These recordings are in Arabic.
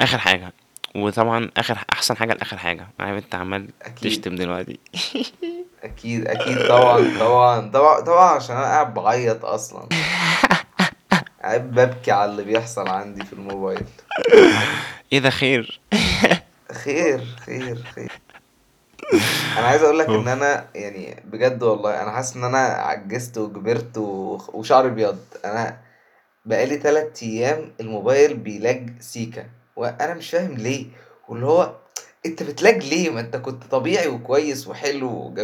آخر حاجة. وطبعا آخر أحسن حاجة لآخر حاجة. عارف أنت عمال أكيد. تشتم دلوقتي. أكيد أكيد. طبعا طبعا طبعا طبعا عشان أنا قاعد بعيط أصلا. قاعد ببكي على اللي بيحصل عندي في الموبايل. إيه ده خير. خير خير خير. أنا عايز أقول لك. إن أنا يعني بجد والله أنا حاسس إن أنا عجزت وكبرت. وشعري أبيض. أنا بقالي تلات أيام الموبايل بيلاج سيكا. وأنا مش فاهم ليه واللي هو انت بتلاج ليه؟ ما انت كنت طبيعي وكويس وحلو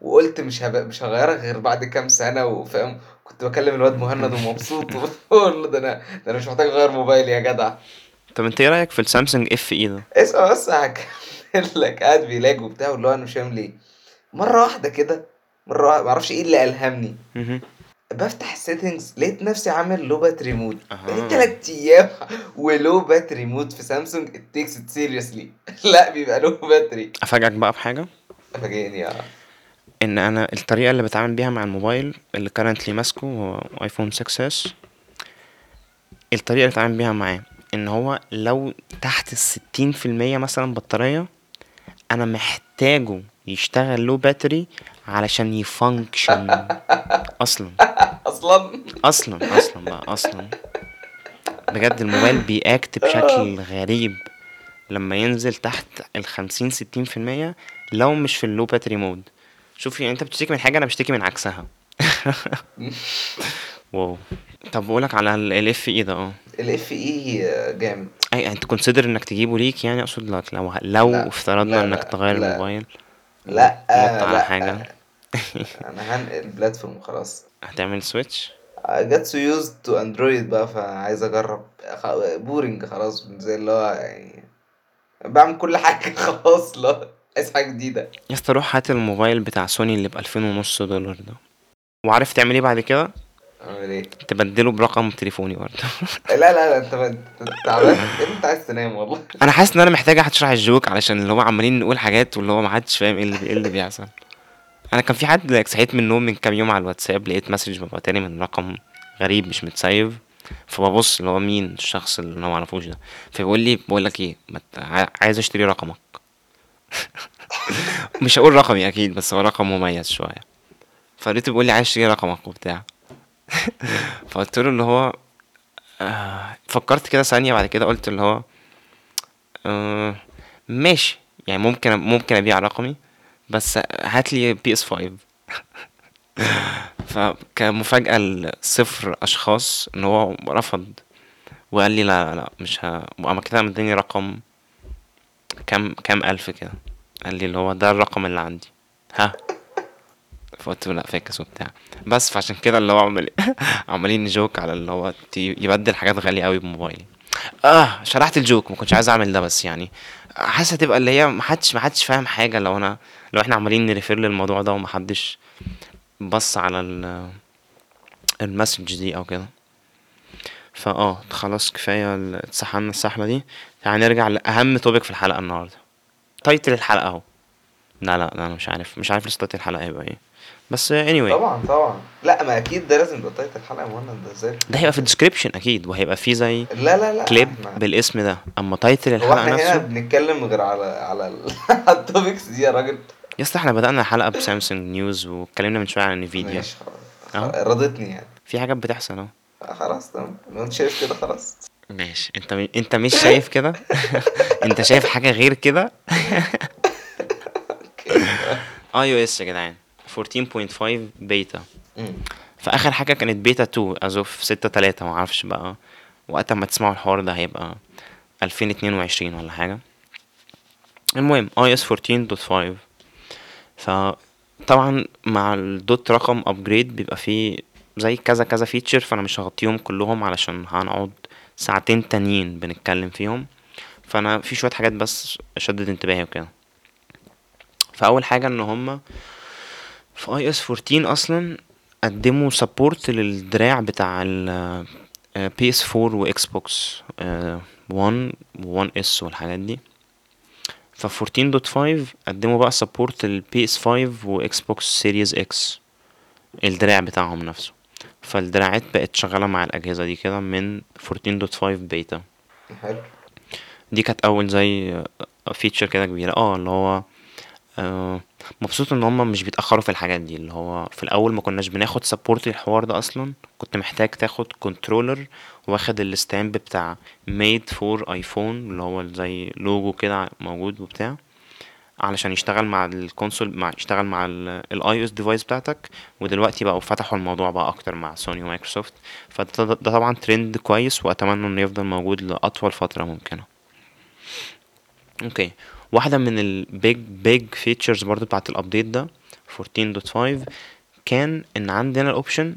وقلت مش هب... مش هغيرك غير بعد كام سنة وفاهم؟ كنت بكلم الواد مهند ومبسوط وبقول له ده أنا ده أنا مش محتاج اغير موبايلي يا جدع. طب انت إيه رأيك في السامسونج اف اي ده؟ اسمع بس هكمل لك قاعد بيلاج وبتاع واللي هو أنا مش فاهم ليه. مرة واحدة كده مرة واحدة معرفش إيه اللي ألهمني. مهم. بفتح ال settings لقيت نفسي عامل low battery mode. بقيت تلات أيام و low battery mode في سامسونج. it takes it seriously لا بيبقى لو باتري أفاجئك بقى بحاجة؟ فاجئني يا إن أنا الطريقة اللي بتعامل بيها مع الموبايل اللي currently ماسكه هو ايفون 6 S الطريقة اللي بتعامل بيها معاه إن هو لو تحت الستين في المية مثلا بطارية أنا محتاجه يشتغل low battery علشان ي function أصلا. أصلا. أصلا أصلا بقى أصلا. بجد الموبايل بي act بشكل غريب. لما ينزل تحت الخمسين ستين في المية لو مش في ال low battery mode. شوف يعني أنت بتشتكي من حاجة أنا بشتكي من عكسها. wow. طب بقولك على ال FE ده آه. ال FE جامد. أي أنت consider إنك تجيبه ليك يعني أقصد لك لو لو لا، افترضنا لا، إنك لا، تغير لا. الموبايل. لا على لا حاجة. أنا هنقل platform خلاص هتعمل switch get so used to اندرويد بقى فعايز أجرب. boring خلاص زي اللي هو يعني بعمل كل حاجة خلاص لا عايز حاجة جديدة. يا اسطى روح هات الموبايل بتاع سوني اللي بألفين ونص دولار ده. وعارف تعمل إيه بعد كده؟ أعمل إيه؟ تبدله برقم تليفوني برضه. لا لا لا أنت أنت تعبان. إيه أنت عايز تنام والله؟ أنا حاسس إن أنا محتاج هتشرح الجوك علشان اللي هو عمالين نقول حاجات واللي هو ما حدش فاهم إيه اللي إيه اللي بيحصل. أنا كان في حد صحيت من النوم من كام يوم على الواتساب لقيت مسج مبعوتالي من رقم غريب مش متسيف فببص اللي هو مين الشخص اللي أنا معرفوش ده. فبيقول لي بقول لك إيه عايز أشتري رقمك. مش هقول رقمي أكيد بس هو رقم مميز شوية. فلقيته بيقول لي عايز اشتري رقمك وبتاع. فقلت له اللي هو آه فكرت كده ثانية بعد كده قلت اللي هو آه ماشي. يعني ممكن ممكن أبيع رقمي. بس هات لي PS 5 فكمفاجأة لصفر أشخاص إن هو رفض. وقال لي لا لا مش ه... وقام كده مديني رقم كام كام ألف كده. قال لي اللي هو ده الرقم اللي عندي. ها؟ فقلت له لا fucks وبتاع. بس فعشان كده اللي هو عمال عمالين ن joke على اللي هو يبدل حاجات غالية قوي بموبايلي. آه شرحت ال joke ما كنتش عايز أعمل ده بس يعني. حاسس هتبقى اللي هي محدش محدش فاهم حاجة لو أنا لو إحنا عمالين ن refer للموضوع ده ومحدش بص على ال المسج دي أو كده. فاه خلاص كفاية ال- اتسحلنا السحلة دي. تعالى نرجع لأهم topic في الحلقة النهاردة. title الحلقة اهو. لا لا لا مش عارف. مش عارف لسه title الحلقة هيبقى إيه. بس anyway. طبعا طبعا. لا ما أكيد ده لازم يبقى title الحلقة يا مهند ده إزاي؟ ده هيبقى في ال description أكيد وهيبقى فيه زي لا لا لا كليب احنا- بالاسم ده. أما title هو الحلقة إحنا هنا نفسه بنتكلم غير على على ال- على ال topics دي يا راجل. يا اسطى إحنا بدأنا الحلقة بسامسونج news واتكلمنا من شوية عن انفيديا ماشي. خلاص. رضتني يعني. في حاجات بتحصل أهو. خلاص تمام. أنت شايف كده خلاص. ماشي. أنت م... أنت مش شايف كده؟ أنت شايف حاجة غير كده؟ iOS يا جدعان. 14.5 بيتا. فآخر حاجة كانت بيتا 2 as of 6 3 ما أعرفش بقى. وقت ما تسمعوا الحوار ده هيبقى 2022 ولا حاجة. المهم iOS 14.5 فطبعا مع ال dot رقم upgrade بيبقى فيه زي كذا كذا feature فأنا مش هغطيهم كلهم علشان هنقعد ساعتين تانيين بنتكلم فيهم. فأنا في شوية حاجات بس شدت انتباهي وكده. فأول حاجة إن هما في iOS 14 أصلا قدموا support للدراع بتاع ال PS 4 و Xbox 1 و1 S والحاجات دي. ف 14.5 قدموا بقى support لل PS 5 و Xbox Series X الدراع بتاعهم نفسه. فالدراعات بقت شغالة مع الأجهزة دي كده من 14.5 بيتا حلو. دي كانت أول زي feature كده كبيرة. آه اللي هو آه، مبسوط إن هما مش بيتأخروا في الحاجات دي اللي هو في الأول ما كناش بناخد support الحوار ده أصلا. كنت محتاج تاخد controller واخد ال stamp بتاع made for ايفون اللي هو زي لوجو كده موجود وبتاع علشان يشتغل مع ال console مع يشتغل مع ال iOS device بتاعتك. ودلوقتي بقوا فتحوا الموضوع بقى أكتر مع سوني ومايكروسوفت فده ده طبعا ترند كويس وأتمنى إنه يفضل موجود لأطول فترة ممكنة. okay واحدة من ال big big features برضو بتاعت ال update ده 14.5 كان إن عندنا ال option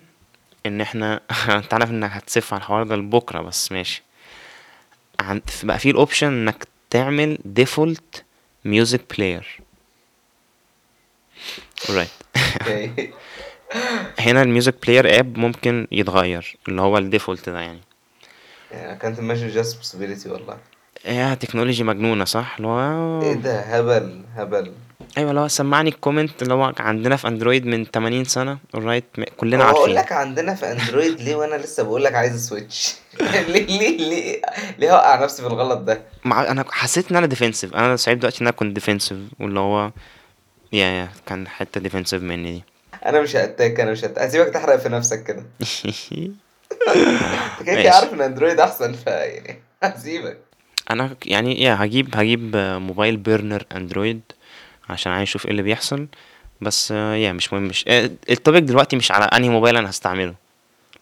إن إحنا أنت عارف إنك هتسف على الحوار ده لبكرة بس ماشي. عن... بقى في ال option إنك تعمل default music player right okay. هنا ال music player app ممكن يتغير اللي هو ال default ده يعني. يعني I can't imagine just possibility والله. هي technology مجنونة صح؟ اللي هو إيه ده؟ هبل هبل. أيوه اللي هو سمعني ال comment اللي هو عندنا في اندرويد من 80 سنة alright م- كلنا عارفين. لك عندنا في اندرويد ليه وأنا لسه بقول لك عايز switch ليه ليه ليه؟ ليه هوقع نفسي في الغلط ده؟ مع... أنا حسيت إن أنا defensive أنا سعيد دلوقتي إن أنا كنت defensive واللي هو يا يا كان حتة defensive مني دي. أنا مش ه attack أنا مش ه attack. هسيبك تحرق في نفسك كده. أنت كده عارف إن اندرويد أحسن فيعني هسيبك أنا يعني يا هجيب هجيب موبايل burner اندرويد عشان عايز أشوف إيه اللي بيحصل بس يا مش مهم مش آه، ال topic دلوقتي مش على أنهي موبايل أنا هستعمله.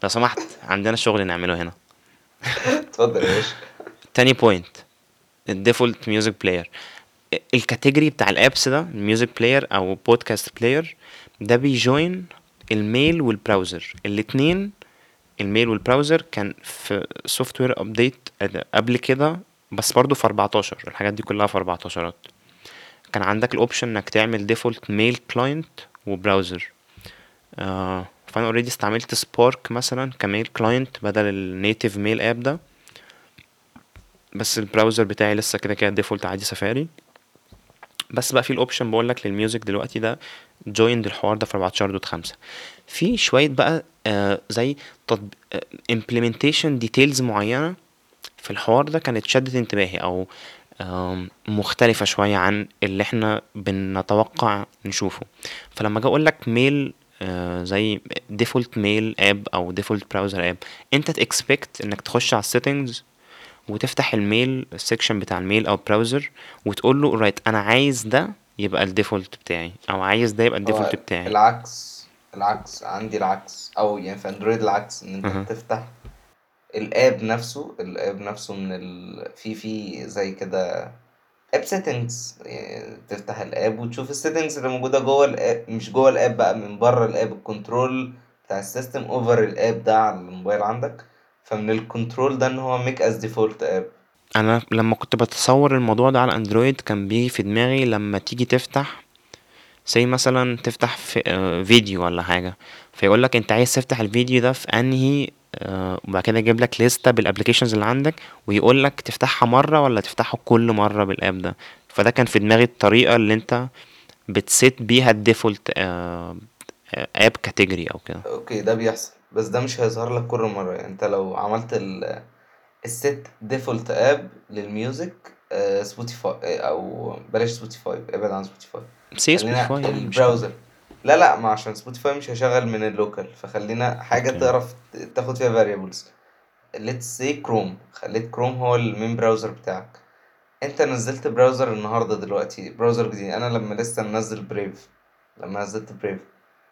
لو سمحت عندنا شغل نعمله هنا. اتفضل يا باشا. تاني point ال default music player ال category بتاع ال apps ده ال music player أو podcast player ده بي join ال mail وال browser الاتنين ال mail وال browser كان في software update قبل كده بس برضو في 14 الحاجات دي كلها في 14 كان عندك ال option إنك تعمل default mail client و browser آه فأنا already استعملت سبارك مثلا ك mail client بدل ال native mail app ده. بس ال browser بتاعي لسه كده كده default عادي سفاري. بس بقى في ال option بقول لك لل music دلوقتي ده joined الحوار ده في 14 dot 5 في شوية بقى آه زي تطب... آه implementation details معينة في الحوار ده كانت شدت انتباهي أو آم، مختلفة شوية عن اللي إحنا بنتوقع نشوفه. فلما أجي أقول لك mail آه، زي default mail app أو default browser app أنت ت expect إنك تخش على السيتنجز وتفتح الميل السكشن بتاع الميل أو براوزر وتقول له رايت أنا عايز ده يبقى ال default بتاعي أو عايز ده يبقى ال default هو بتاعي. العكس العكس عندي العكس. أو يعني في اندرويد العكس إن أنت أها. بتفتح ال app نفسه ال app نفسه من ال... في في زي كده app settings يعني تفتح ال app وتشوف ال settings اللي موجودة جوه الاب مش جوه الاب بقى من بره الاب. الكنترول بتاع السيستم اوفر الاب ده على الموبايل عندك. فمن ال control ده إن هو make as default app أنا لما كنت بتصور الموضوع ده على اندرويد كان بيجي في دماغي لما تيجي تفتح زي مثلا تفتح في آه، فيديو ولا حاجة. فيقول لك انت عايز تفتح الفيديو ده في انهي آه، وبعد كده يجيب لك لستة بال applications اللي عندك ويقول لك تفتحها مرة ولا تفتحه كل مرة بال app ده. فده كان في دماغي الطريقة اللي انت بت set بيها ال default app category أو كده. okay ده بيحصل. بس ده مش هيظهر لك كل مرة. يعني انت لو عملت ال ال set default app لل music آه، سبوتيفاي أو بلاش سبوتيفاي ابعد عن سبوتيفاي say سبوتيفاي يعني ال browser. لا لا ما عشان سبوتيفاي مش هيشغل من ال local فخلينا حاجة okay. تعرف تاخد فيها variables. Let's say كروم خليت كروم هو ال main browser بتاعك. أنت نزلت browser النهاردة دلوقتي browser جديد. أنا لما لسه منزل بريف لما نزلت بريف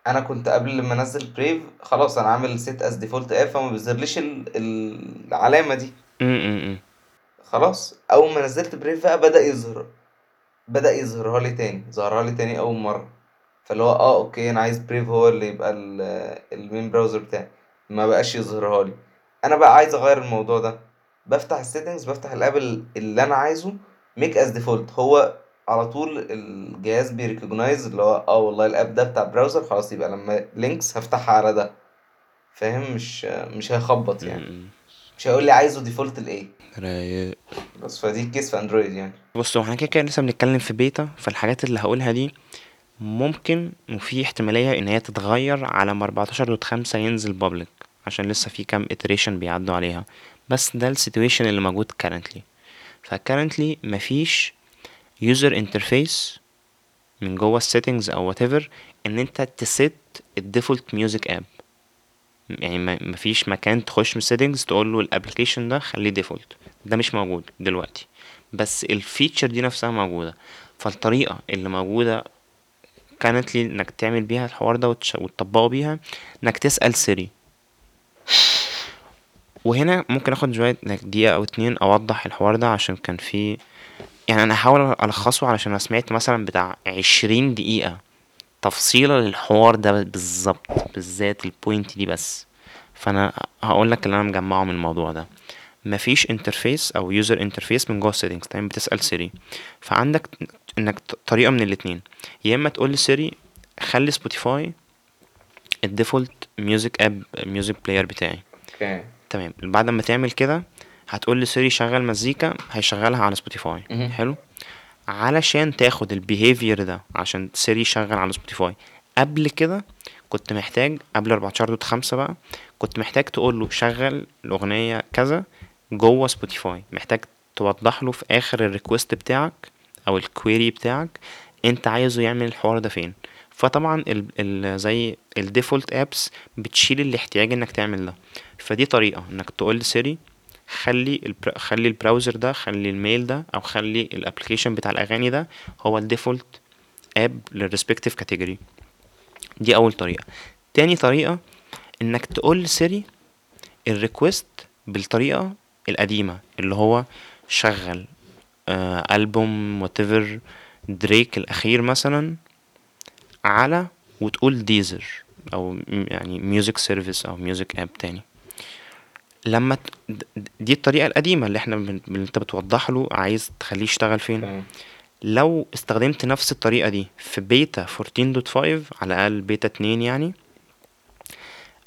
أنا كنت قبل لما أنزل بريف خلاص أنا عامل set as default app فما بيظهرليش ال- العلامة دي. امم خلاص أول ما نزلت بريف بقى بدأ يظهر. بدأ يظهرها لي تاني ظهرها لي تاني أول مرة. فاللي هو آه okay أنا عايز بريف هو اللي يبقى ال- ال main browser بتاعي. ما بقاش يظهرها لي. أنا بقى عايز أغير الموضوع ده. بفتح ال settings بفتح ال app ال- اللي أنا عايزه make as default هو على طول الجهاز بي recognize اللي هو آه والله ال app ده بتاع browser خلاص يبقى لما links هفتحها على ده. فاهم؟ مش مش هيخبط يعني. مش هيقول لي عايزه default لإيه. right. بس فدي ال case في اندرويد يعني. بص هو إحنا كده كده لسه بنتكلم في بيتا فالحاجات اللي هقولها دي ممكن وفي احتمالية إن هي تتغير على ما 14 dot خمسة ينزل public عشان لسه في كام iteration بيعدوا عليها. بس ده ال situation اللي موجود currently. فا currently مفيش user interface من جوا ال settings أو whatever إن أنت ت set ال default music app. يعني مفيش مكان تخش من settings تقوله ال application ده خليه default. ده مش موجود دلوقتي. بس ال feature دي نفسها موجودة. فا الطريقة اللي موجودة currently إنك تعمل بيها الحوار ده وتطبقه بيها إنك تسأل سيري وهنا ممكن آخد شوية دقيقة أو اتنين أوضح الحوار ده عشان كان فيه يعني أنا هحاول ألخصه علشان أنا سمعت مثلا بتاع عشرين دقيقة تفصيلة للحوار ده بالظبط بالذات ال point دي بس. فأنا هقولك اللي أنا مجمعه من الموضوع ده. مفيش interface أو user interface من جوه ال settings تمام؟ بتسأل سيري فعندك إنك طريقة من الاتنين. يا إما تقول لسيري خلي سبوتيفاي ال default music app music player بتاعي. okay. تمام. بعد ما تعمل كده هتقول لسيري شغل مزيكا هيشغلها على سبوتيفاي. حلو؟ علشان تاخد ال behavior ده عشان سيري يشغل على سبوتيفاي قبل كده كنت محتاج قبل 14 dot خمسة بقى كنت محتاج تقول له شغل الأغنية كذا جوه سبوتيفاي محتاج توضح له في آخر ال request بتاعك أو ال query بتاعك أنت عايزه يعمل الحوار ده فين. فطبعا ال ال زي ال default apps بتشيل الاحتياج إنك تعمل ده. فدي طريقة إنك تقول لسيري خلي. خلي ال browser ده خلي ال mail ده أو خلي ال application بتاع الأغاني ده هو ال default app لل respective category دي أول طريقة. تاني طريقة إنك تقول لسيري ال request بالطريقة القديمة اللي هو شغل آه ألبوم whatever دريك الأخير مثلا على وتقول ديزر أو يعني music service أو music app تاني. لما دي الطريقة القديمة اللي إحنا بن... اللي أنت بتوضح له عايز تخليه يشتغل فين؟ لو استخدمت نفس الطريقة دي في بيتا 14.5 على الأقل بيتا 2 يعني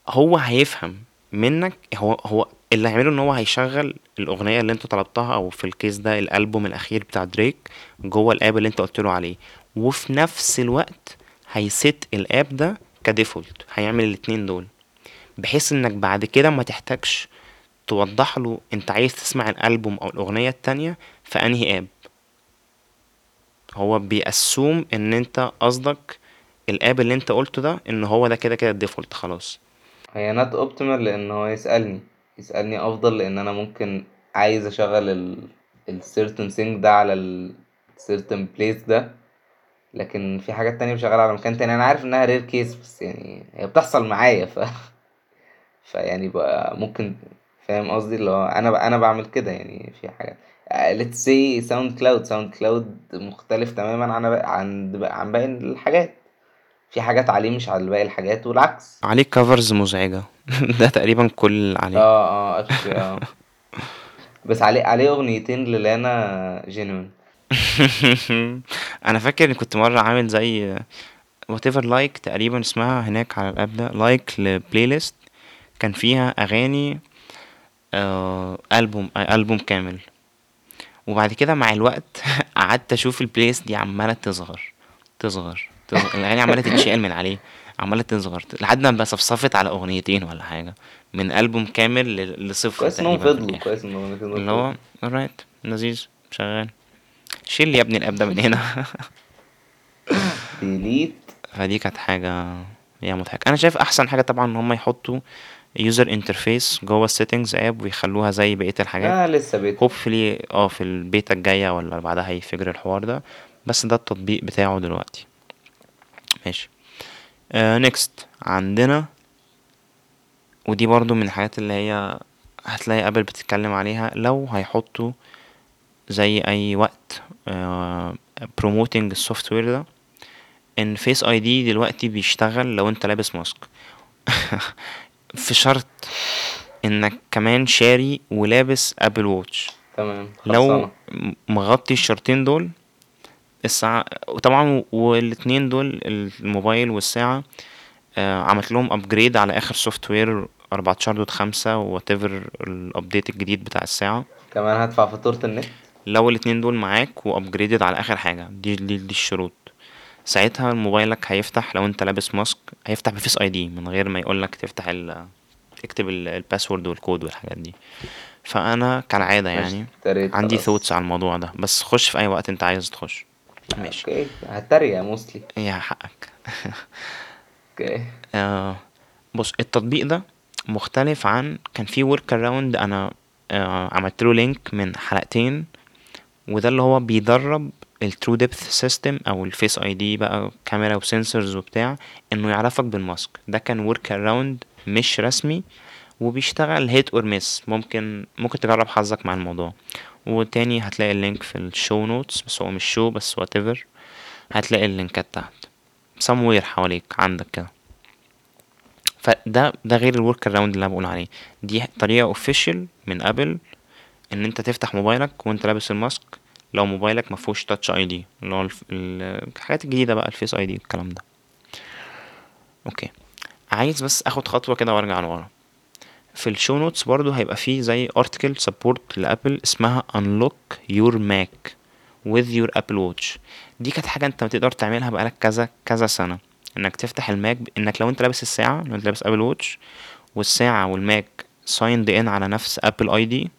هو هيفهم منك هو هو اللي هيعمله إن هو هيشغل الأغنية اللي انت طلبتها أو في ال case ده الألبوم الأخير بتاع دريك جوه ال app اللي أنت قلت له عليه. وفي نفس الوقت هي set ال app ده ك default هيعمل الاتنين دول. بحيث إنك بعد كده ما تحتاجش توضح له أنت عايز تسمع الألبوم أو الأغنية التانية في أنهي app. هو بي assume إن أنت قصدك ال app اللي أنت قلته ده إن هو ده كده كده ال default خلاص. هي not optimal لأن هو يسألني. يسألني أفضل لأن أنا ممكن عايز أشغل ال ال certain thing ده على ال certain place ده. لكن في حاجات تانية بشغلها على مكان تاني. أنا عارف إنها rare case بس يعني هي بتحصل معايا ف فيعني بقى ممكن فاهم قصدي؟ اللي هو أنا ب... أنا بعمل كده يعني في حاجات let's say SoundCloud SoundCloud مختلف تماما عن عن عن باقي الحاجات. في حاجات عليه مش على باقي الحاجات والعكس. عليه covers مزعجة. ده تقريبا كل اللي عليه آه آه actually آه. بس عليه عليه أغنيتين للانا genuine أنا فاكر إني كنت مرة عامل زي whatever like تقريبا اسمها هناك على ال app ده like ل playlist كان فيها أغاني آه ألبوم آه ألبوم كامل. وبعد كده مع الوقت قعدت أشوف ال playlist دي عمالة تصغر تصغر تصغر. الأغاني عمالة تتشال من عليه. عمالة تصغر لحد ما صفصفت على أغنيتين ولا حاجة. من ألبوم كامل لصفر كويس انهم فضلوا. كويس انهم اللي هو alright لذيذ شغال. شيل يا ابني ال app ده من هنا. delete فدي كانت حاجة هي مضحكة أنا شايف أحسن حاجة طبعا إن هم يحطوا user interface جوه ال settings app ويخلوها زي بقية الحاجات. آه لسه beta. hopefully آه في البيتا الجاية ولا بعدها هي figure الحوار ده. بس ده التطبيق بتاعه دلوقتي. ماشي. next عندنا ودي برضو من الحاجات اللي هي هتلاقي Apple بتتكلم عليها لو هيحطوا زي أي وقت promoting ال software ده إن Face ID دلوقتي بيشتغل لو أنت لابس mask في شرط إنك كمان شاري ولابس Apple Watch تمام لو مغطي الشرطين دول الساعة وطبعا والاتنين دول الموبايل والساعة آه، عملت لهم upgrade على آخر software 14 dot خمسة whatever ال update الجديد بتاع الساعة. كمان هدفع فاتورة النت؟ لو الاتنين دول معاك و upgraded على آخر حاجة. دي دي, دي الشروط. ساعتها موبايلك هيفتح لو انت لابس mask هيفتح ب Face ID من غير ما يقولك تفتح ال اكتب ال- ال password وال code والحاجات دي. فأنا كالعادة يعني عندي. thoughts على الموضوع ده. بس خش في أي وقت انت عايز تخش. ماشي. okay. هتريق mostly يا حقك. okay. آه بص التطبيق ده مختلف عن كان في workaround أنا آه عملت له link من حلقتين وده اللي هو بيدرب ال TrueDepth system أو ال Face ID بقى كاميرا و sensors وبتاع إنه يعرفك بال mask ده كان workaround مش رسمي وبيشتغل hit or miss ممكن ممكن تجرب حظك مع الموضوع. وتاني هتلاقي ال link في ال show notes بس هو مش show بس what هتلاقي اللينكات تحت. somewhere حواليك عندك كده. فده ده غير ال workaround اللي أنا بقول عليه. دي طريقة official من Apple إن أنت تفتح موبايلك وأنت لابس ال mask لو موبايلك ما فيهوش Touch ID اللي هو الحاجات الجديدة بقى ال Face ID والكلام ده. okay. عايز بس أخد خطوة كده وأرجع لورا. في ال show notes برضو هيبقى فيه زي article support ل Apple اسمها unlock your mac with your apple watch. دي كانت حاجة انت تقدر تعملها بقالك كذا كذا سنة. انك تفتح ال Mac انك لو انت لابس الساعة لو انت لابس Apple Watch والساعة وال Mac signed in على نفس Apple ID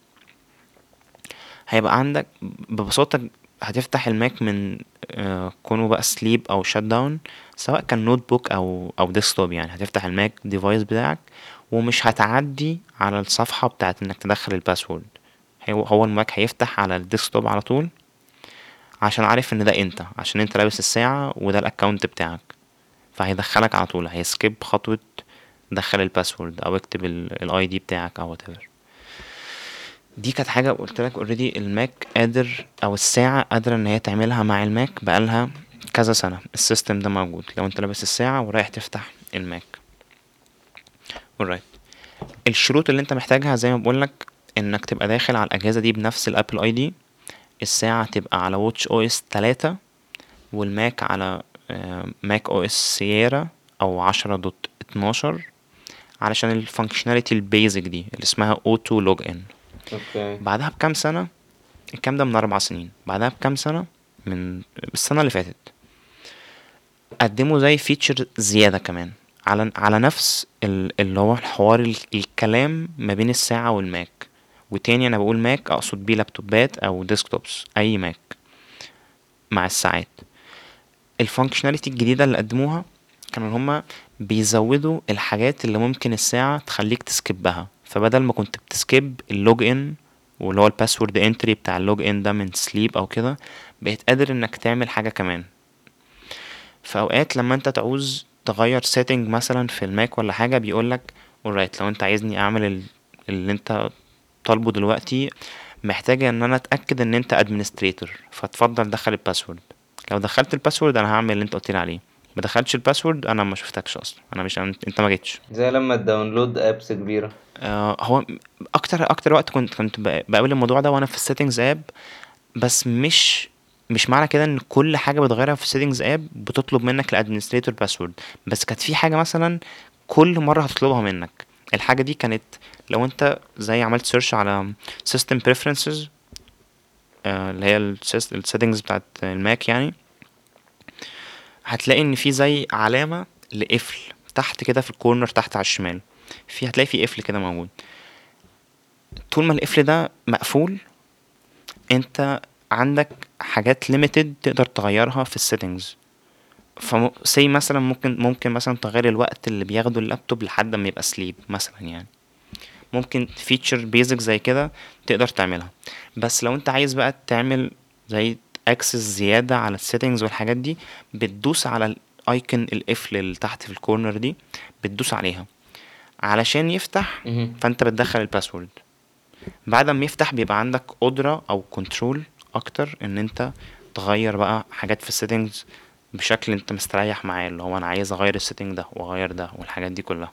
هيبقى عندك ببساطة هتفتح ال Mac من آه، كونه بقى sleep أو shut down سواء كان notebook أو أو desktop يعني. هتفتح ال Mac device بتاعك ومش هتعدي على الصفحة بتاعت إنك تدخل ال password. هو ال Mac هيفتح على ال desktop على طول عشان عارف إن ده انت عشان إنت لابس الساعة وده ال account بتاعك. فهيدخلك على طول هي skip خطوة دخل ال password أو اكتب ال ID بتاعك أو whatever. دي كانت حاجة قلت لك already ال Mac قادر أو الساعة قادرة إن هي تعملها مع ال Mac بقالها كذا سنة. ال system ده موجود. لو إنت لابس الساعة ورايح تفتح ال Mac. Alright. الشروط اللي انت محتاجها زي ما بقولك انك تبقى داخل على الأجهزة دي بنفس ال Apple ID الساعة تبقى على watchOS 3 وال Mac على macOS Sierra أو عشرة dot اتناشر علشان ال functionality ال basic دي اللي اسمها auto login okay. بعدها بكام سنة؟ الكلام ده من أربع سنين. بعدها بكام سنة؟ من السنة اللي فاتت. قدموا زي feature زيادة كمان. على على نفس ال- اللي هو الحوار ال- الكلام ما بين الساعة والـ Mac. وتاني أنا بقول Mac أقصد بيه لابتوبات أو desktops أي Mac مع الساعات. ال functionality الجديدة اللي قدموها كانوا هما بيزودوا الحاجات اللي ممكن الساعة تخليك ت skip ها فبدل ما كنت بت skip ال login واللي هو ال password entry بتاع ال login ده من sleep أو كده بقيت قادر إنك تعمل حاجة كمان. في اوقات لما أنت تعوز تغير setting مثلا في ال Mac ولا حاجة بيقولك alright لو أنت عايزني أعمل ال- اللي أنت طالبه دلوقتي محتاجة إن أنا أتأكد إن أنت administrator فتفضل دخل ال password. لو دخلت ال password أنا هعمل اللي أنت قلت لي عليه. ما دخلتش ال password أنا ما شفتكش أصلا. أنا مش أنت ما جيتش. زي لما ت download apps كبيرة. آه هو أكتر أكتر وقت كنت كنت بقابل الموضوع ده وأنا في ال settings app بس مش مش معنى كده إن كل حاجة بتغيرها في ال settings app بتطلب منك ال administrator password بس كانت في حاجة مثلا كل مرة هتطلبها منك. الحاجة دي كانت لو أنت زي عملت search على System Preferences اللي هي ال settings بتاعت ال Mac يعني هتلاقي إن في زي علامة لقفل تحت كده في ال corner تحت على الشمال. في هتلاقي في قفل كده موجود. طول ما القفل ده مقفول أنت عندك حاجات limited تقدر تغيرها في ال settings ف say مثلا ممكن ممكن مثلا تغير الوقت اللي بياخده اللابتوب لحد ما يبقى sleep مثلا يعني. ممكن feature basic زي كده تقدر تعملها. بس لو انت عايز بقى تعمل زي access زيادة على ال settings والحاجات دي بتدوس على ال icon القفل اللي تحت في ال corner دي بتدوس عليها. علشان يفتح. فانت بتدخل ال password بعد ما يفتح بيبقى عندك قدرة أو control أكتر إن أنت تغير بقى حاجات في ال settings بشكل أنت مستريح معاه اللي هو أنا عايز أغير ال setting ده وأغير ده والحاجات دي كلها.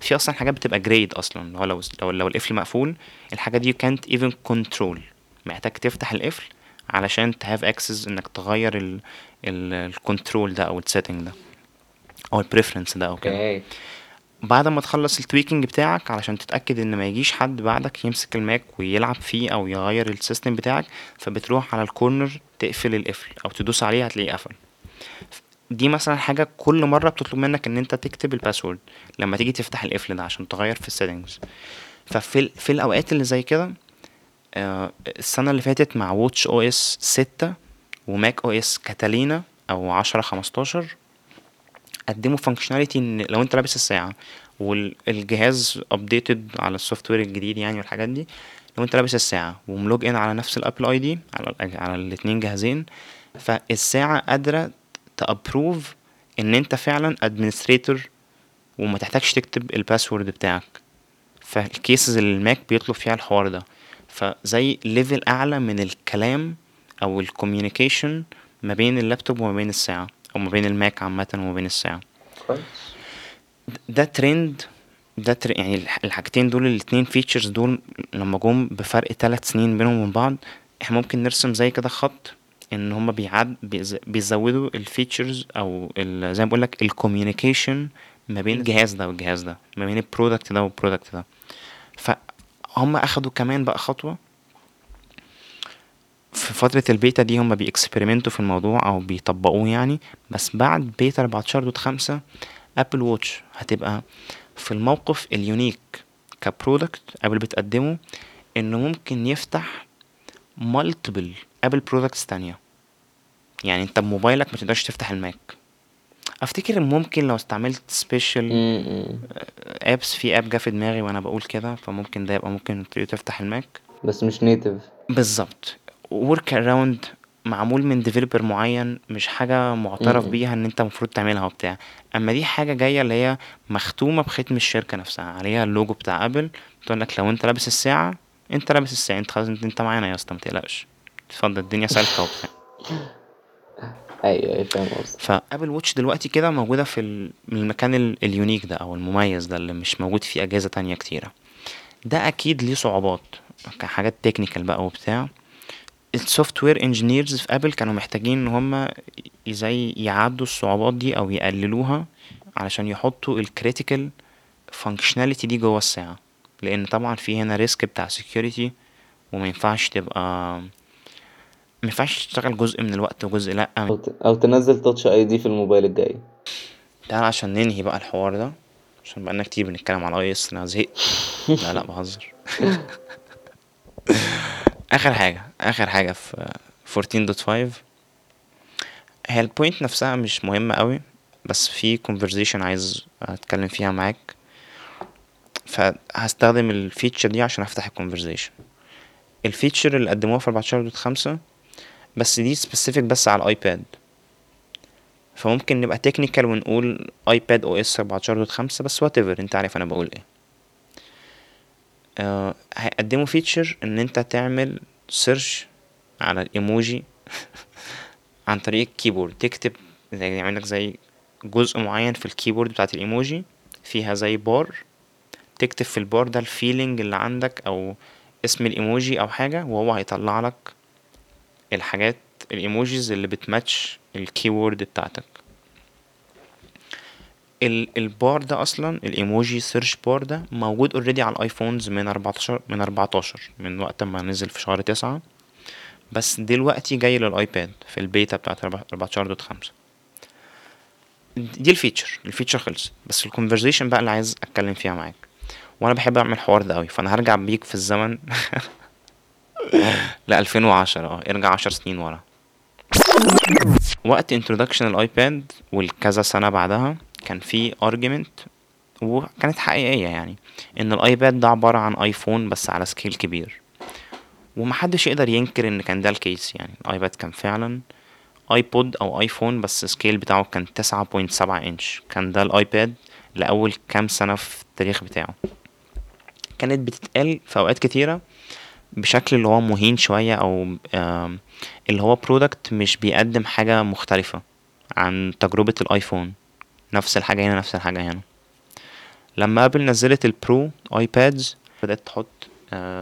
في أصلا حاجات بتبقى greyed أصلا اللي هو لو لو, لو القفل مقفول الحاجة دي كانت even control محتاج تفتح القفل علشان ت have access إنك تغير ال ال control ده أو ال setting ده أو ال preference ده أو كده. بعد ما تخلص ال tweaking بتاعك علشان تتأكد إن ما يجيش حد بعدك يمسك ال Mac ويلعب فيه أو يغير ال system بتاعك فبتروح على ال corner تقفل القفل أو تدوس عليه هتلاقيه قفل. دي مثلا حاجة كل مرة بتطلب منك إن أنت تكتب ال password لما تيجي تفتح القفل ده عشان تغير في ال settings ففي في الأوقات اللي زي كده آه، السنة اللي فاتت مع watchOS ستة و macOS Catalina أو عشرة خمستاشر قدموا functionality إن لو أنت لابس الساعة والجهاز updated على ال software الجديد يعني والحاجات دي لو أنت لابس الساعة وم log in على نفس ال Apple ID على على الاتنين جهازين فالساعة قادرة ت approve إن أنت فعلا administrator وما تحتاجش تكتب ال password بتاعك. فال cases اللي ال Mac بيطلب فيها الحوار ده. فزي level أعلى من الكلام أو ال communication ما بين اللابتوب وما بين الساعة. أو ما بين ال Mac عامة وما بين الساعة. كويس. ده ترند ده تر... يعني الح- الحاجتين دول الاتنين features دول لما جم بفرق ثلاث سنين بينهم وبين بعض إحنا ممكن نرسم زي كده خط إن هما بيعد بيز... بيزودوا ال features أو ال... زي ما بقول لك ال communication ما بين الجهاز ده والجهاز ده ما بين ال product ده وال product ده. فهم أخدوا كمان بقى خطوة في فترة البيتا دي هما بي experiment وا في الموضوع أو بيطبقوه يعني بس بعد بيتا 14.5 Apple Watch هتبقى في الموقف ال unique ك product Apple بتقدمه إنه ممكن يفتح multiple Apple products تانية. يعني أنت بموبايلك ما تقدرش تفتح ال Mac. أفتكر ممكن لو استعملت special apps في app جه في دماغي وأنا بقول كده فممكن ده يبقى ممكن تفتح ال Mac. بس مش native بالظبط. workaround معمول من developer معين مش حاجة معترف مم. بيها إن أنت المفروض تعملها وبتاع. أما دي حاجة جاية اللي هي مختومة بختم الشركة نفسها عليها اللوجو بتاع Apple بتقول لك لو أنت لابس الساعة أنت لابس الساعة أنت خلاص أنت, معانا يا أسطى متقلقش اتفضل الدنيا سالكة وبتاع. أيوه أيوه فاهم قصدك. ف Apple Watch دلوقتي كده موجودة في ال- المكان ال- ال unique ده أو المميز ده اللي مش موجود فيه أجهزة تانية كتيرة. ده أكيد ليه صعوبات كحاجات technical بقى وبتاع. ال software engineers في Apple كانوا محتاجين إن هم زي يعدوا الصعوبات دي أو يقللوها علشان يحطوا ال critical functionality دي جوه الساعة. لأن طبعا في هنا risk بتاع security وما ينفعش تبقى ما ينفعش تشتغل جزء من الوقت وجزء لأ. أو ت- أو تنزل Touch ID في الموبايل الجاي. تعال عشان ننهي بقى الحوار ده عشان بقالنا كتير بنتكلم على iOS أنا زهقت. لا لا بهزر. آخر حاجة آخر حاجة في 14.5 هي ال point نفسها مش مهمة قوي بس في conversation عايز أتكلم فيها معاك. فهستخدم ال feature دي عشان أفتح ال conversation ال feature اللي قدموها في 14.5 بس دي specific بس على الايباد فممكن نبقى technical ونقول iPadOS 14.5 بس whatever أنت عارف أنا بقول إيه. آه هيقدموا feature إن أنت تعمل search على الايموجي عن طريق ال keyboard. تكتب زي يعمل لك زي جزء معين في الكيبورد بتاعت الايموجي فيها زي بار. تكتب في البار ده الفيلينج اللي عندك أو اسم الايموجي أو حاجة وهو هيطلع لك الحاجات الايموجيز اللي بتماتش الكيورد بتاعتك. ال البار ده أصلا الإيموجي سيرش بار ده موجود اوريدي على الايفونز من 14 من 14 من وقت ما نزل في شهر تسعة بس دلوقتي جاي للآيباد في البيتا بتاعت 14.5 دي ال feature ال feature خلصت بس ال conversation بقى اللي عايز أتكلم فيها معاك. وأنا بحب أعمل الحوار ده قوي فأنا هرجع بيك في الزمن ل 2010 آه ارجع 10 سنين ورا. وقت introduction الآيباد والكذا سنة بعدها كان في argument وكانت حقيقية يعني إن الآيباد ده عبارة عن آيفون بس على scale كبير. ومحدش يقدر ينكر إن كان ده ال case يعني الآيباد كان فعلا آيبود أو آيفون بس ال scale بتاعه كان تسعة point سبعة إنش. كان ده الآيباد لأول كام سنة في التاريخ بتاعه. كانت بتتقال في أوقات كتيرة بشكل اللي هو مهين شوية أو اللي هو product مش بيقدم حاجة مختلفة عن تجربة الآيفون. نفس الحاجة هنا نفس الحاجة هنا. لما ابل نزلت ال Pro iPads بدأت تحط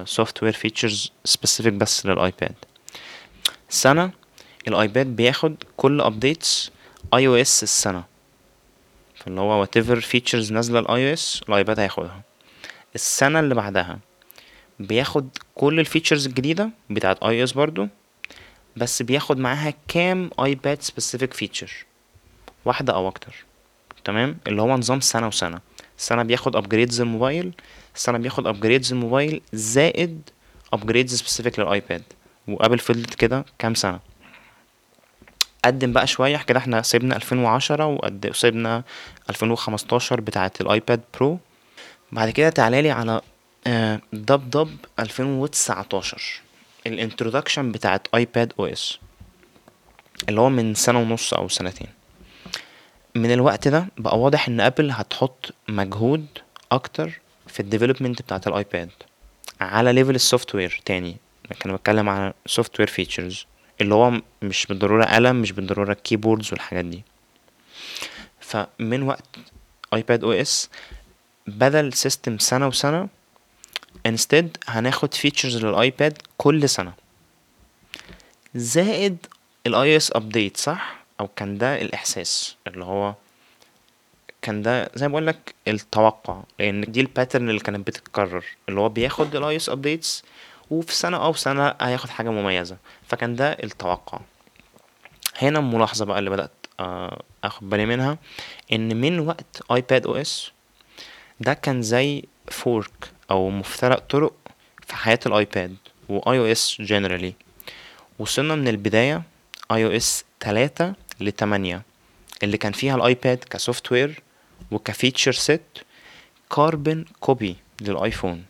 software features specific بس للآيباد. سنة الآيباد بياخد كل updates iOS السنة. فاللي هو whatever features نازلة ال iOS الآيباد هياخدها. السنة اللي بعدها بياخد كل ال features الجديدة بتاعت iOS برضو بس بياخد معاها كام iPad specific feature واحدة أو أكتر. تمام؟ اللي هو نظام سنة وسنة. سنة بياخد upgrades الموبايل سنة بياخد upgrades الموبايل زائد upgrades specific للآيباد. وابل فضلت كده كام سنة؟ قدم بقى شوية. كده إحنا سيبنا ألفين وعشرة وقد سيبنا ألفين وخمستاشر بتاعة الآيباد برو. بعد كده تعالالي على آه، دب دب ألفين وتسعتاشر. ال introduction بتاعة iPadOS. اللي هو من سنة ونص أو سنتين. من الوقت ده بقى واضح إن ابل هتحط مجهود أكتر في ال development بتاعة الآيباد على level ال software تاني. كان بتكلم على software features اللي هو مش بالضرورة قلم مش بالضرورة keyboards والحاجات دي. فمن وقت iPadOS بدل system سنة وسنة instead هناخد features للآيباد كل سنة. زائد ال iOS update صح؟ أو كان ده الإحساس اللي هو كان ده زي ما بقولك التوقع لأن دي ال pattern اللي كانت بتتكرر اللي هو بياخد ال iOS updates وفي سنة أو سنة هياخد حاجة مميزة فكان ده التوقع. هنا الملاحظة بقى اللي بدأت آه، آخد بالي منها إن من وقت iPadOS ده كان زي fork أو مفترق طرق في حياة الايباد و iOS generally. وصلنا من البداية iOS تلاتة لتمانية. اللي كان فيها الآيباد ك software وك feature set carbon copy للآيفون.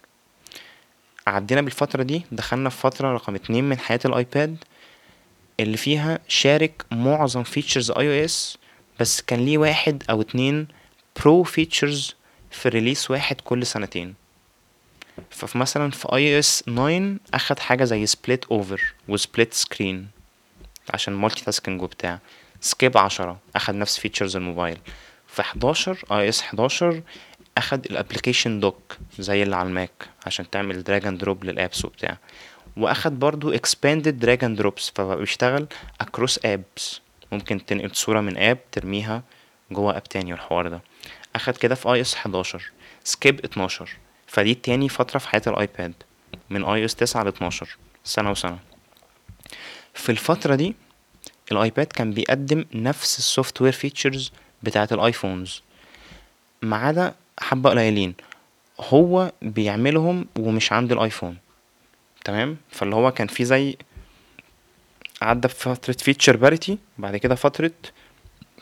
عدينا بالفترة دي دخلنا في فترة رقم اتنين من حياة الآيباد اللي فيها شارك معظم features iOS بس كان ليه واحد أو اتنين pro features في release واحد كل سنتين. ففي مثلا في iOS 9 أخد حاجة زي split over و split screen عشان multitasking وبتاع. skip عشرة اخد نفس features الموبايل. في حداشر iOS حداشر اخد ال application dock زي اللي على الماك عشان تعمل drag and drop لل apps وبتاع. واخد برضو expanded drag and drops فبقى بيشتغل across apps. ممكن تنقل صورة من app ترميها جوه app تاني والحوار ده. اخد كده في iOS حداشر skip اتناشر. فدي تاني فترة في حياة الآيباد من iOS تسعة لاتناشر سنة وسنة. في الفترة دي الآيباد كان بيقدم نفس ال software features بتاعة ال iPhones. ما عدا حبة قليلين هو بيعملهم ومش عند الآيفون. تمام؟ فاللي هو كان في زي عدى بفترة feature parity بعد كده فترة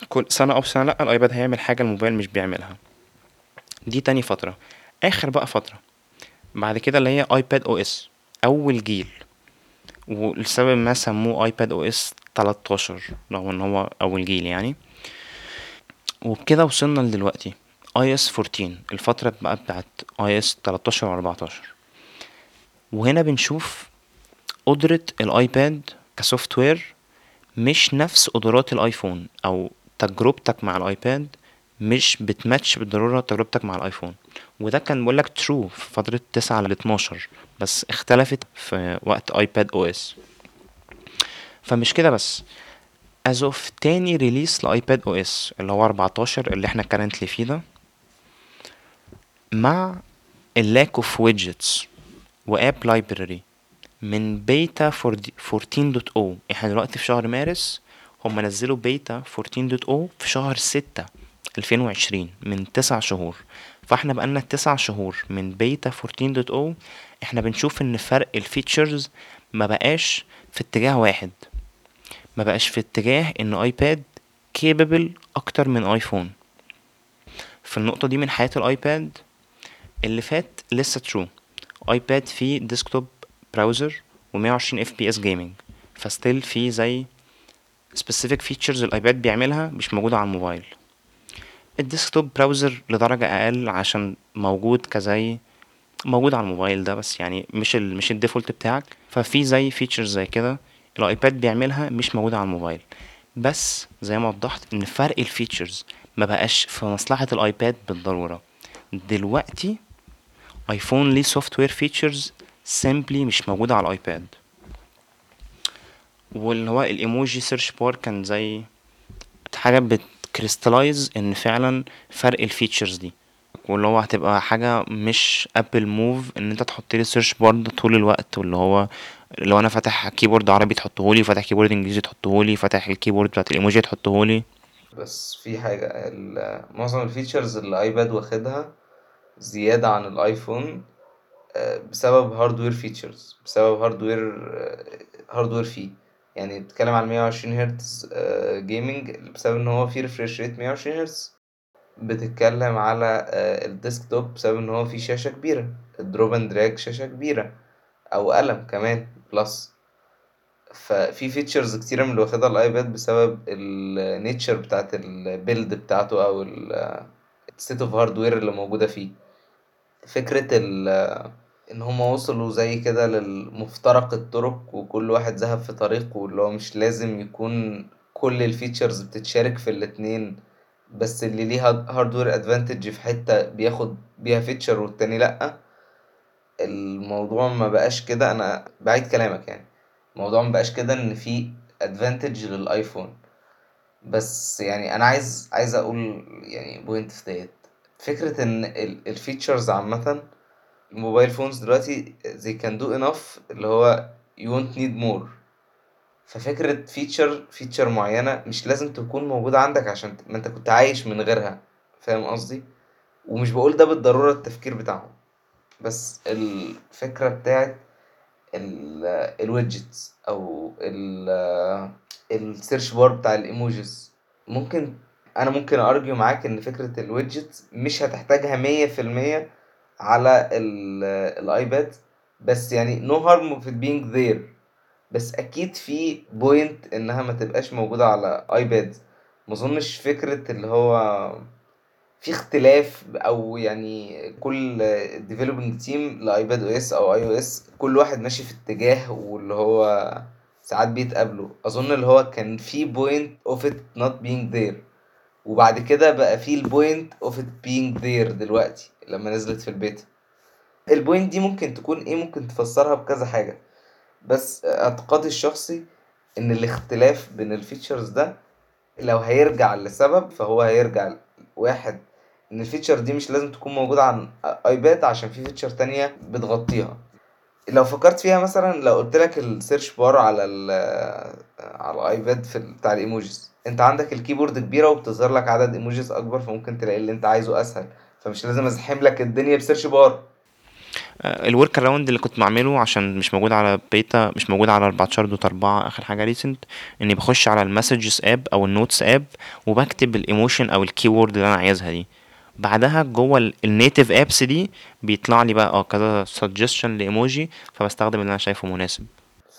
كل سنة أو سنة لأ الأيباد هيعمل حاجة الموبايل مش بيعملها. دي تاني فترة. آخر بقى فترة بعد كده اللي هي iPadOS. أول جيل ولسبب ما سموه iPadOS تلاتاشر رغم إن هو أول جيل يعني. وبكده وصلنا لدلوقتي iOS fourteen الفترة بقى بتاعت iOS تلاتاشر واربعتاشر وهنا بنشوف قدرة ال iPad ك software مش نفس قدرات الآيفون أو تجربتك مع الآيباد مش بتماتش بالضرورة تجربتك مع الآيفون. وده كان بقولك true في فترة تسعة لاتناشر بس اختلفت في وقت iPadOS. فمش كده بس. As of تاني release ل iPadOS اللي هو أربعتاشر اللي إحنا currently فيه ده مع ال lack of widgets و app library من بيتا 14.0 إحنا دلوقتي في شهر مارس هم نزلوا بيتا 14.0 في شهر ستة ألفين وعشرين من تسع شهور. فإحنا بقالنا تسع شهور من بيتا 14.0 إحنا بنشوف إن فرق ال features ما بقاش في اتجاه واحد. ما بقاش في اتجاه إن iPad capable أكتر من iPhone. في النقطة دي من حياة ال iPad اللي فات لسه true iPad فيه desktop browser ومية وعشرين FPS gaming ف still في زي specific features ال iPad بيعملها مش موجودة على الموبايل. ال desktop browser لدرجة أقل عشان موجود كزي موجود على الموبايل ده بس يعني مش ال مش ال default بتاعك. ففي زي features زي كده ال iPad بيعملها مش موجودة على الموبايل. بس زي ما وضحت إن فرق ال features ما بقاش في مصلحة ال iPad بالضرورة. دلوقتي iPhone ليه software features simply مش موجودة على ال iPad واللي هو ال emoji search bar كان زي حاجة بت crystallize إن فعلا فرق ال features دي. واللي هو هتبقى حاجة مش Apple move إن أنت تحطلي search bar طول الوقت واللي هو لو أنا فاتح keyboard عربي تحطهولي فاتح keyboard إنجليزي تحطهولي فاتح ال keyboard بتاعت الايموجي تحطهولي. بس في حاجة معظم ال features اللي iPad واخدها زيادة عن ال iPhone بسبب hardware features بسبب hardware hardware فيه يعني بتتكلم عن مية وعشرين hertz gaming بسبب إن هو فيه refresh rate مية وعشرين هرتز بتتكلم على ال desktop بسبب إن هو فيه شاشة كبيرة ال drop and drag شاشة كبيرة. أو قلم كمان plus ففي features كتيرة من اللي واخدها ال iPad بسبب ال nature بتاعت ال build بتاعته أو ال set of hardware اللي موجودة فيه. فكرة إن هما وصلوا زي كده للمفترق الطرق وكل واحد ذهب في طريق واللي هو مش لازم يكون كل ال features بتتشارك في الاتنين بس اللي ليه hardware advantage في حتة بياخد بيها feature والتاني لأ. الموضوع ما بقاش كده. أنا بعيد كلامك يعني. الموضوع ما بقاش كده إن في advantage لل iPhone. بس يعني أنا عايز عايز أقول يعني point في ديت فكرة إن ال features عامة ال mobile phones دلوقتي they can do enough اللي هو you won't need more. ففكرة feature feature معينة مش لازم تكون موجودة عندك عشان ما أنت كنت عايش من غيرها. فاهم قصدي؟ ومش بقول ده بالضرورة التفكير بتاعهم. بس الفكرة بتاعت ال widgets أو ال search bar بتاع ال emojis ممكن أنا ممكن argue معاك إن فكرة ال widgets مش هتحتاجها مية في المية على ال iPad بس يعني no harm في being there. بس أكيد في point إنها ما تبقاش موجودة على iPad مظنش فكرة اللي هو في اختلاف أو يعني كل developing team ل iPadOS أو iOS كل واحد ماشي في اتجاه واللي هو ساعات بيتقابلوا. أظن اللي هو كان في point of it not being there. وبعد كده بقى في ال point of it being there دلوقتي لما نزلت في البيتا. ال point دي ممكن تكون إيه؟ ممكن تفسرها بكذا حاجة. بس اعتقادي الشخصي إن الاختلاف بين ال features ده لو هيرجع لسبب فهو هيرجع واحد إن ال feature دي مش لازم تكون موجودة عن iPad عشان في feature تانية بتغطيها. لو فكرت فيها مثلا لو قلت لك ال search bar على ال على ال iPad في بتاع ال emojis. أنت عندك ال keyboard كبيرة وبتظهر لك عدد emojis أكبر فممكن تلاقي اللي أنت عايزه أسهل. فمش لازم أزحم لك الدنيا ب search bar ال workaround اللي كنت بعمله عشان مش موجود على بيتا مش موجود على 14 dot 4 آخر حاجة recent إني بخش على ال Messages app أو ال Notes app وبكتب ال emotion أو ال keyword اللي أنا عايزها دي. بعدها جوه ال native apps دي بيطلع لي بقى آه كذا suggestion ل emoji فبستخدم اللي أنا شايفه مناسب.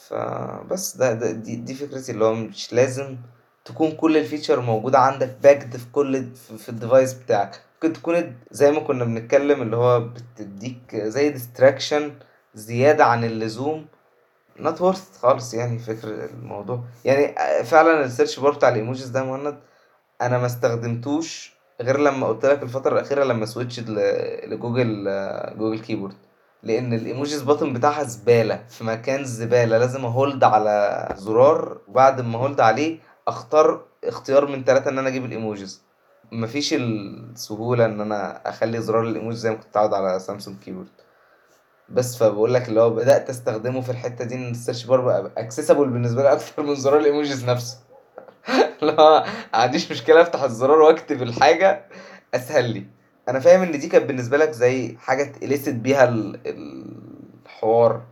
فبس ده, ده دي, دي فكرتي اللي هو مش لازم تكون كل ال feature موجودة عندك باكد في كل في ال device بتاعك. ممكن تكون زي ما كنا بنتكلم اللي هو بتديك زي distraction زيادة عن اللزوم. Not worth خالص يعني فكر الموضوع. يعني فعلا ال search bar بتاع ال emojis ده مهند أنا ما استخدمتوش غير لما قلت لك الفترة الأخيرة لما switchت ل Google Google keyboard لأن ال emojis button بتاعها زبالة في مكان زبالة. لازم أ hold على زرار وبعد ما hold عليه أختار اختيار من تلاتة إن أنا أجيب ال emojis مفيش السهولة إن أنا أخلي زرار الإيموجي زي ما كنت متعود على Samsung keyboard بس فبقول لك اللي هو بدأت أستخدمه في الحتة دي إن ال search bar بقى accessible بالنسبة لي أكتر من زرار ال emojis نفسه. ما عنديش مشكلة أفتح الزرار وأكتب الحاجة أسهل لي. أنا فاهم إن دي كانت بالنسبة لك زي حاجة ت elicit بيها الحوار.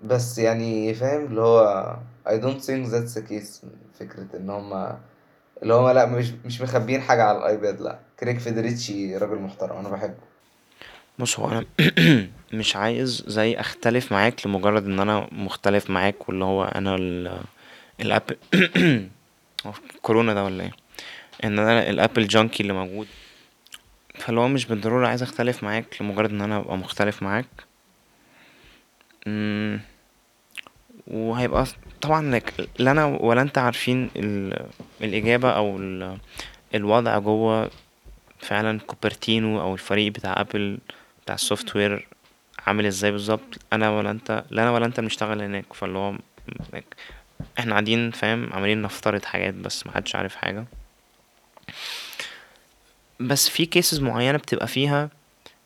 بس يعني فاهم اللي هو I don't think that's the case. فكرة إن هما اللي هما لأ مش مش مخبيين حاجة على الأيباد لأ. كريج فيدريجي راجل محترم أنا بحبه. بص هو أنا مش عايز زي أختلف معاك لمجرد إن أنا مختلف معاك واللي هو أنا ال الابل هو كورونا ده ولا إيه؟ ان أنا الابل جانكي اللي موجود. فاللي هو مش بالضرورة عايز اختلف معاك لمجرد ان أنا ابقى مختلف معاك. وهيبقى طبعا لا أنا ولا أنت عارفين الإجابة أو الوضع جوه فعلا كوبرتينو أو الفريق بتاع أبل بتاع ال software عامل إزاي بالظبط. أنا ولا أنت لا أنا ولا أنت بنشتغل هناك. فاللي هو إحنا قاعدين فاهم؟ عمالين نفترض حاجات بس محدش عارف حاجة. بس في cases معينة بتبقى فيها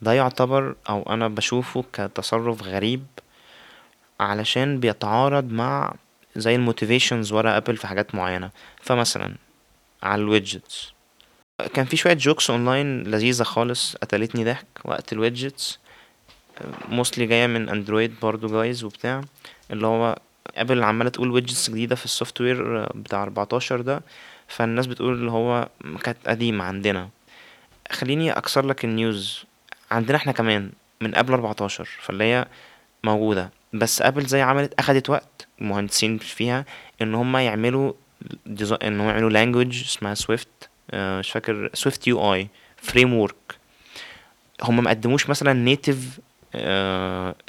ده يعتبر أو أنا بشوفه كتصرف غريب علشان بيتعارض مع زي ال motivations ورا ابل في حاجات معينة. فمثلا على ال widgets. كان في شوية jokes online لذيذة خالص قتلتني ضحك وقت ال widgets. mostly جاية من اندرويد برضو جايز وبتاع اللي هو ابل عمالة تقول widgets جديدة في ال software بتاع 14 ده. فالناس بتقول اللي هو كانت قديمة عندنا. خليني أكسر لك ال news عندنا إحنا كمان من قبل 14 فاللي هي موجودة. بس ابل زي عملت أخدت وقت المهندسين فيها إن هم يعملوا إن هم يعملوا language اسمها سويفت آه، مش فاكر سويفت يو اي framework هم ما قدموش مثلا native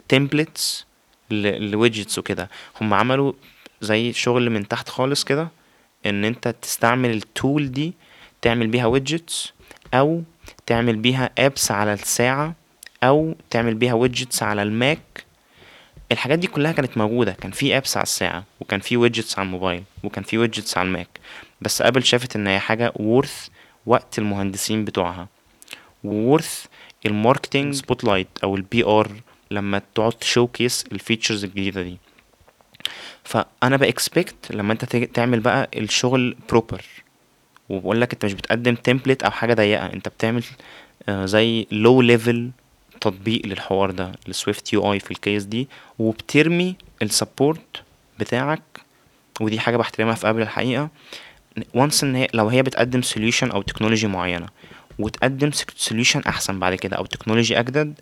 templates ل widgets وكده. هم عملوا زي شغل من تحت خالص كده إن أنت تستعمل ال tool دي تعمل بيها widgets أو تعمل بيها apps على الساعة أو تعمل بيها widgets على الماك. الحاجات دي كلها كانت موجودة. كان في apps على الساعة وكان في widgets على الموبايل وكان في widgets على الماك. بس ابل شافت إن هي حاجة worth وقت المهندسين بتوعها. و worth ال marketing spotlight أو ال PR لما تقعد ت showcase ال features الجديدة دي. فأنا ب expect لما أنت تعمل بقى الشغل proper وبقول لك أنت مش بتقدم template أو حاجة ضيقة. أنت بتعمل آه، زي low level تطبيق للحوار ده لسويفت يو اي في ال case دي. وبترمي ال support بتاعك. ودي حاجة بحترمها في ابل الحقيقة. once إن هي لو هي بتقدم solution أو technology معينة. وتقدم solution أحسن بعد كده أو technology أجدد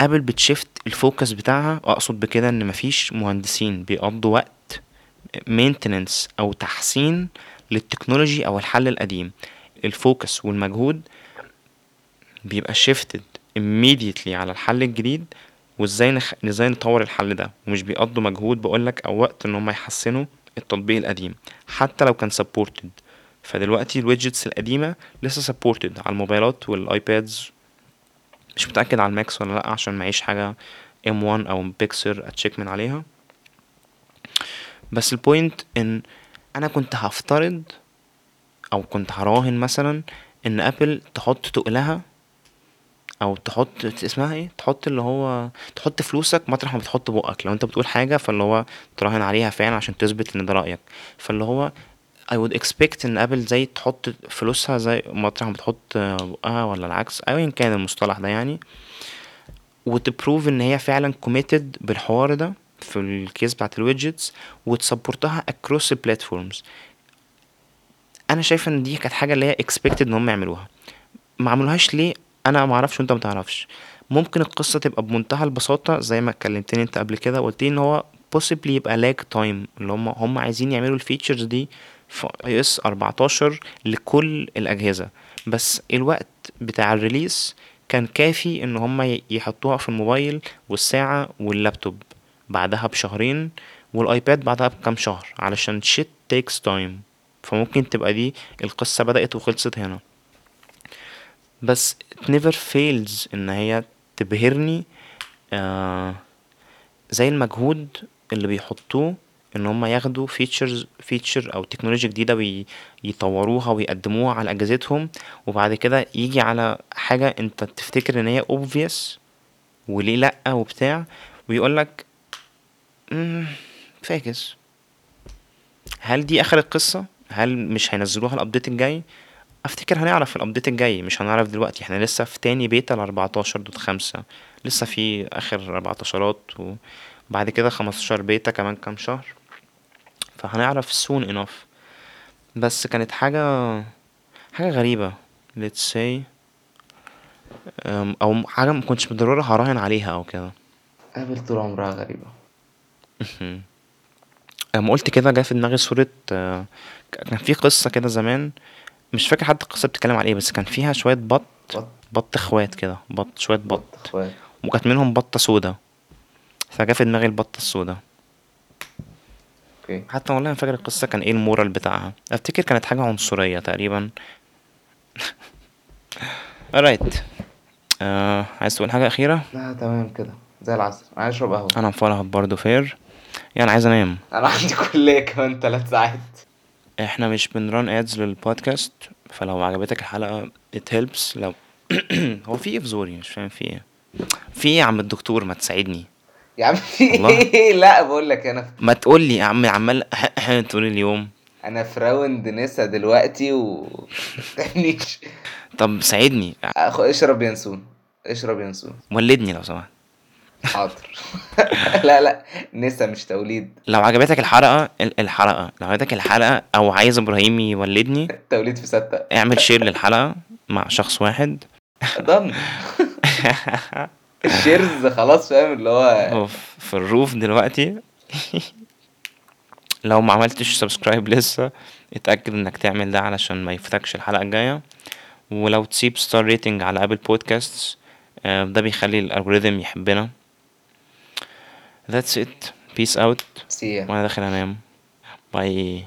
ابل بت shift ال focus بتاعها اقصد بكده إن مفيش مهندسين بيقضوا وقت maintenance أو تحسين للتكنولوجي أو الحل القديم. ال focus والمجهود بيبقى shifted immediately على الحل الجديد وإزاي نخ... إزاي نطور الحل ده. ومش بيقضوا مجهود بقولك أو وقت إن هم يحسنوا التطبيق القديم. حتى لو كان supported. فدلوقتي ال widgets القديمة لسه supported على الموبايلات والايبادز مش متأكد على الماكس ولا لأ عشان معيش حاجة M1 أو بيكسل أ check من عليها. بس ال point إن أنا كنت هفترض أو كنت هراهن مثلا إن أبل تحط تقلها أو تحط اسمها إيه؟ تحط اللي هو تحط فلوسك مطرح ما بتحط بقك. لو أنت بتقول حاجة فاللي هو تراهن عليها فعلا عشان تثبت إن ده رأيك. فاللي هو I would expect إن ابل زي تحط فلوسها زي مطرح ما بتحط بقها ولا العكس ايا كان المصطلح ده يعني. وت prove إن هي فعلا committed بالحوار ده في ال case بتاعت الويدجتس وتسبورتها across البلاتفورمز أنا شايف إن دي كانت حاجة اللي هي expected إن هم يعملوها. ما عملوهاش ليه؟ أنا ما أعرفش وأنت ما تعرفش. ممكن القصة تبقى بمنتهى البساطة زي ما اتكلمتني أنت قبل كده قلت إن هو possibly يبقى lag time اللي هم هم عايزين يعملوا ال features دي في OS 14 لكل الأجهزة. بس الوقت بتاع ال release كان كافي إن هم يحطوها في الموبايل والساعة واللابتوب بعدها بشهرين والآيباد بعدها بكام شهر علشان shit takes time. فممكن تبقى دي القصة بدأت وخلصت هنا. بس it never fails إن هي تبهرني آه زي المجهود اللي بيحطوه إن هم ياخدوا features feature أو تكنولوجيا جديدة ويطوروها ويقدموها على أجهزتهم وبعد كده يجي على حاجة أنت تفتكر إن هي obvious وليه لأ وبتاع ويقولك مم، fuck us. هل دي آخر القصة؟ هل مش هينزلوها ال update الجاي؟ أفتكر هنعرف ال update الجاي مش هنعرف دلوقتي إحنا لسه في تاني بيتا الاربعتاشر دوت خمسة لسه في آخر أربعتاشرات وبعد كده خمستاشر بيتا كمان كام شهر. فهنعرف soon enough. بس كانت حاجة حاجة غريبة. Let's say أم، أو حاجة مكنتش بالضرورة هراهن عليها أو كده. ابل طول عمرها غريبة. لما قلت كده جه في دماغي صورة آه، كان في قصة كده زمان. مش فاكر حتى القصة بتتكلم على إيه بس كان فيها شوية بط بط. بط إخوات كده. بط شوية بط. بط إخوات. وكانت منهم بطة سودا فجا في دماغي البطة السودا okay. حتى والله ما فاكر القصة كان إيه ال moral بتاعها. أفتكر كانت حاجة عنصرية تقريبا. Alright آه عايز تقول حاجة أخيرة؟ لا تمام كده. زي العسل. أنا عايز أشرب قهوة. أنا مفرهد برضه fair يعني عايز أنام. أنا عندي كلية كمان تلات ساعات. إحنا مش بن run ads لل podcast فلو عجبتك الحلقة it helps. لو هو في إيه في زوري مش فاهم في إيه. في إيه يا عم الدكتور ما تساعدني. يا عم في. إيه؟ لا بقول لك أنا ما تقول لي يا عم عمال طول اليوم. أنا في round نسا دلوقتي و طب ساعدني. أخ- اشرب ينسون. اشرب ينسون. ولدني لو سمحت. حاضر. لا لا نسا مش توليد. لو عجبتك الحلقة ال- الحلقة لو عجبتك الحلقة أو عايز إبراهيم يولدني توليد في ستة. اعمل share للحلقة مع شخص واحد. done. ال shares خلاص فاهم؟ اللي هو هو ف- في ال roof دلوقتي. لو ما عملتش subscribe لسه اتأكد إنك تعمل ده علشان ما يفوتكش الحلقة الجاية. ولو تسيب star rating على Apple Podcast ده بيخلي ال algorithm يحبنا. That's it. Peace out. سي وأنا داخل أنام. باي